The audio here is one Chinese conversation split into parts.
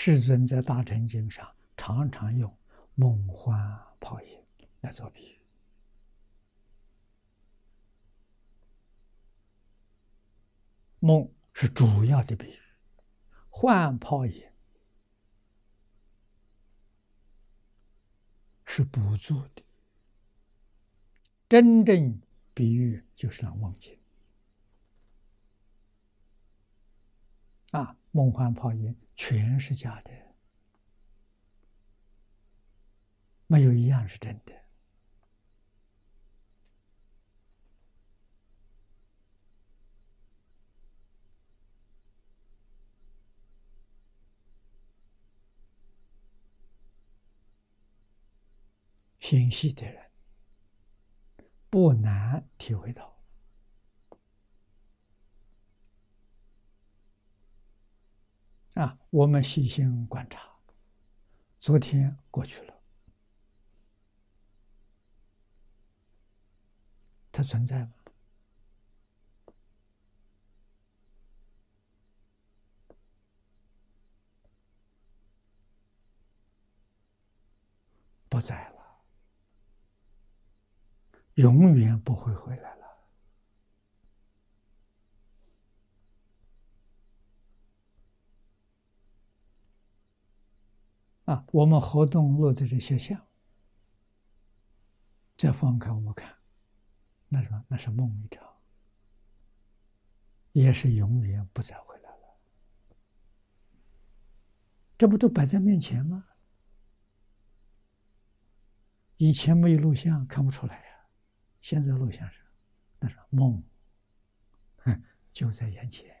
世尊在大乘经上常常用梦幻泡影来做比喻，梦是主要的比喻，幻泡影是补助的，真正比喻就是那梦境。啊，梦幻泡影全是假的，没有一样是真的。心细的人不难体会到啊！我们细心观察，昨天过去了，它存在吗？不在了。永远不会回来了。啊，我们活动录的这些相，再放开我们看，那什么？那是梦一场，也是永远不再回来了。这不都摆在面前吗？以前没有录像，看不出来呀。现在录像是，那是梦，哼，就在眼前，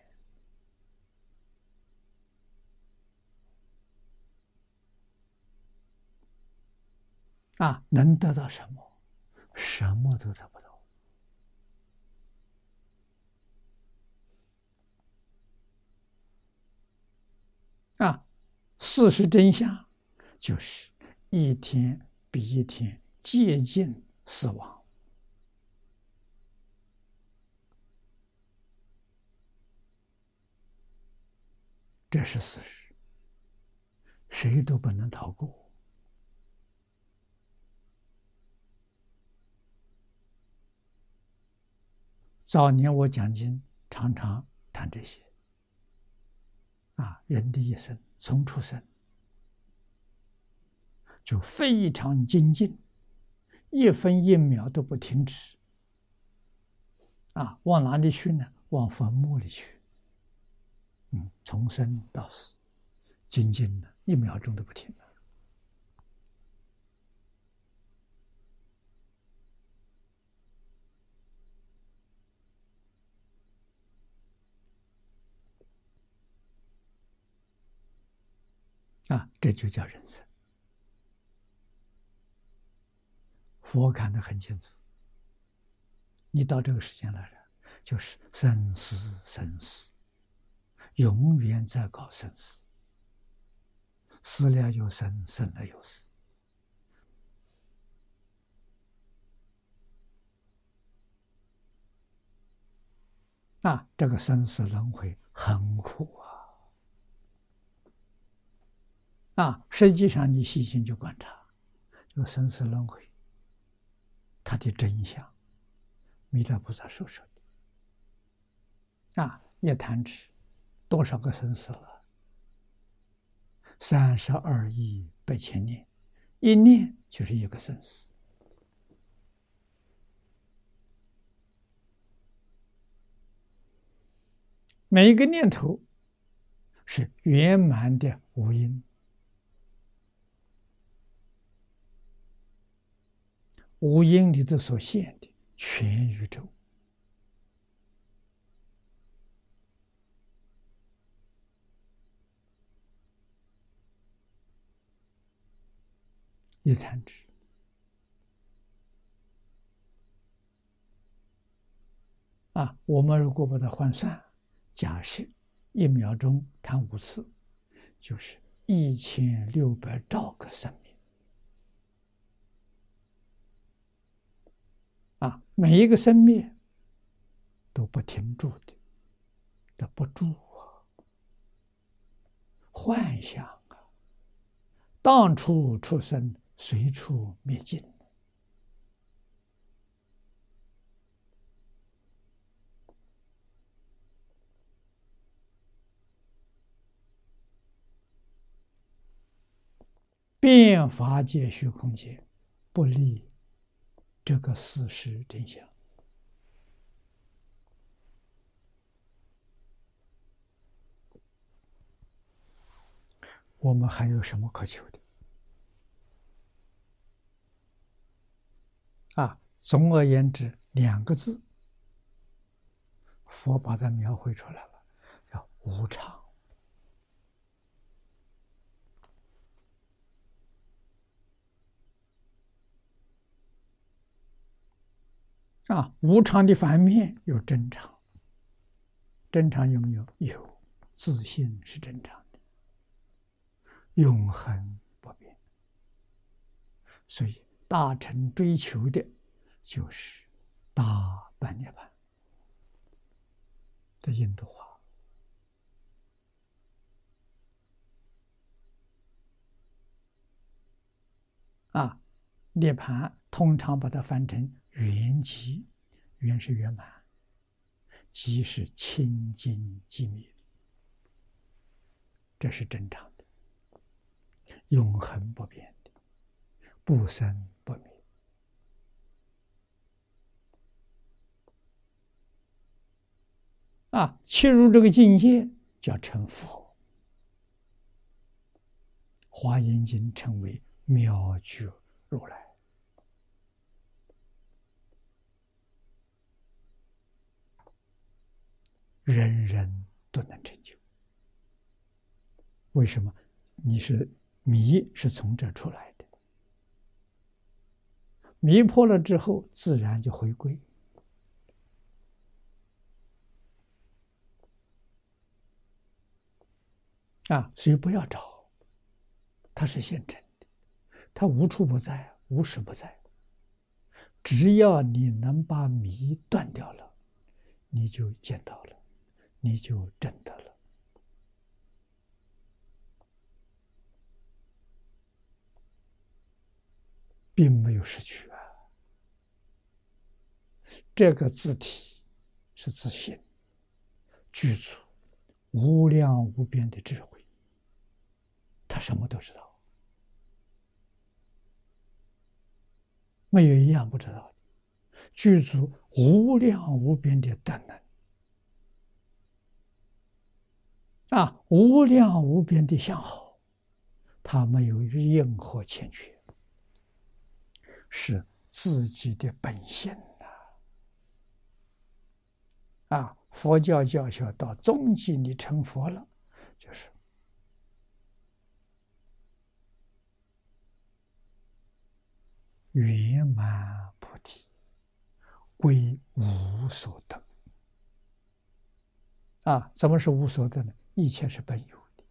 啊，能得到什么？什么都得不到。啊，事实真相就是一天比一天接近死亡。这是事实，谁都不能逃过。早年我讲经常常谈这些，啊，人的一生从出生就非常精进，一分一秒都不停止，啊，往哪里去呢？往坟墓里去。嗯，从生到死，精进的，一秒钟都不停的。啊，这就叫人生。佛看得很清楚，你到这个世间来了，就是生死生死。永远在搞生死，死了又生，生了又死，啊，这个生死轮回很苦啊！实际上你细心去观察，这个生死轮回，它的真相，弥勒菩萨所说的，啊，一弹指。多少个生死了？三十二亿八千年，一念就是一个生死。每一个念头是圆满的无因，无因里头所现的全宇宙。一弹指啊！我们如果把它换算，假设一秒钟弹五次，就是一千六百兆个生命啊！每一个生命都不停住的，都不住啊！幻想啊！当处出生，随处灭尽。变法界虚空界，不利这个事实真相。我们还有什么可求的？啊，总而言之，两个字，佛把它描绘出来了，叫无常。啊，无常的反面有真常，真常有没有？有，自信是真常的。永恒不变，所以大乘追求的，就是大般涅槃的印度话啊，涅槃通常把它翻成圆寂，圆是圆满，寂是清净寂灭，这是正常的。永恒不变的，不生不灭啊！切入这个境界，叫成佛。华严经称为妙觉如来，人人都能成就。为什么？你是？迷是从这出来的，迷破了之后，自然就回归。啊，所以不要找，它是现成的，它无处不在，无时不在。只要你能把迷断掉了，你就见到了，你就真的了。并没有失去啊！这个自体是自信，具足无量无边的智慧，他什么都知道，没有一样不知道的，具足无量无边的德能啊，无量无边的相好，他没有任何欠缺。是自己的本性呐！啊，佛教教学到终极，你成佛了，就是圆满菩提，归无所得。啊，怎么是无所得呢？一切是本有的。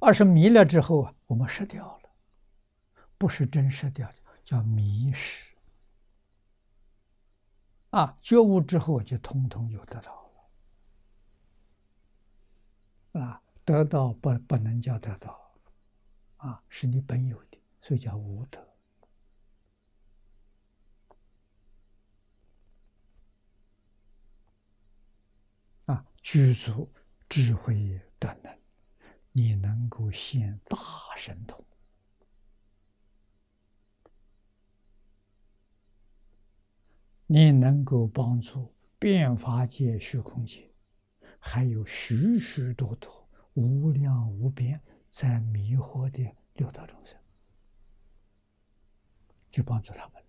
而是迷了之后啊，我们失掉了，不是真失掉的，叫迷失。啊，觉悟之后就通通有得到了。啊，得到不不能叫得到，啊，是你本有的，所以叫无得。啊，具足智慧德能。你能够现大神通，你能够帮助变法界虚空界，还有许许多多无量无边在迷惑的六道众生，就帮助他们。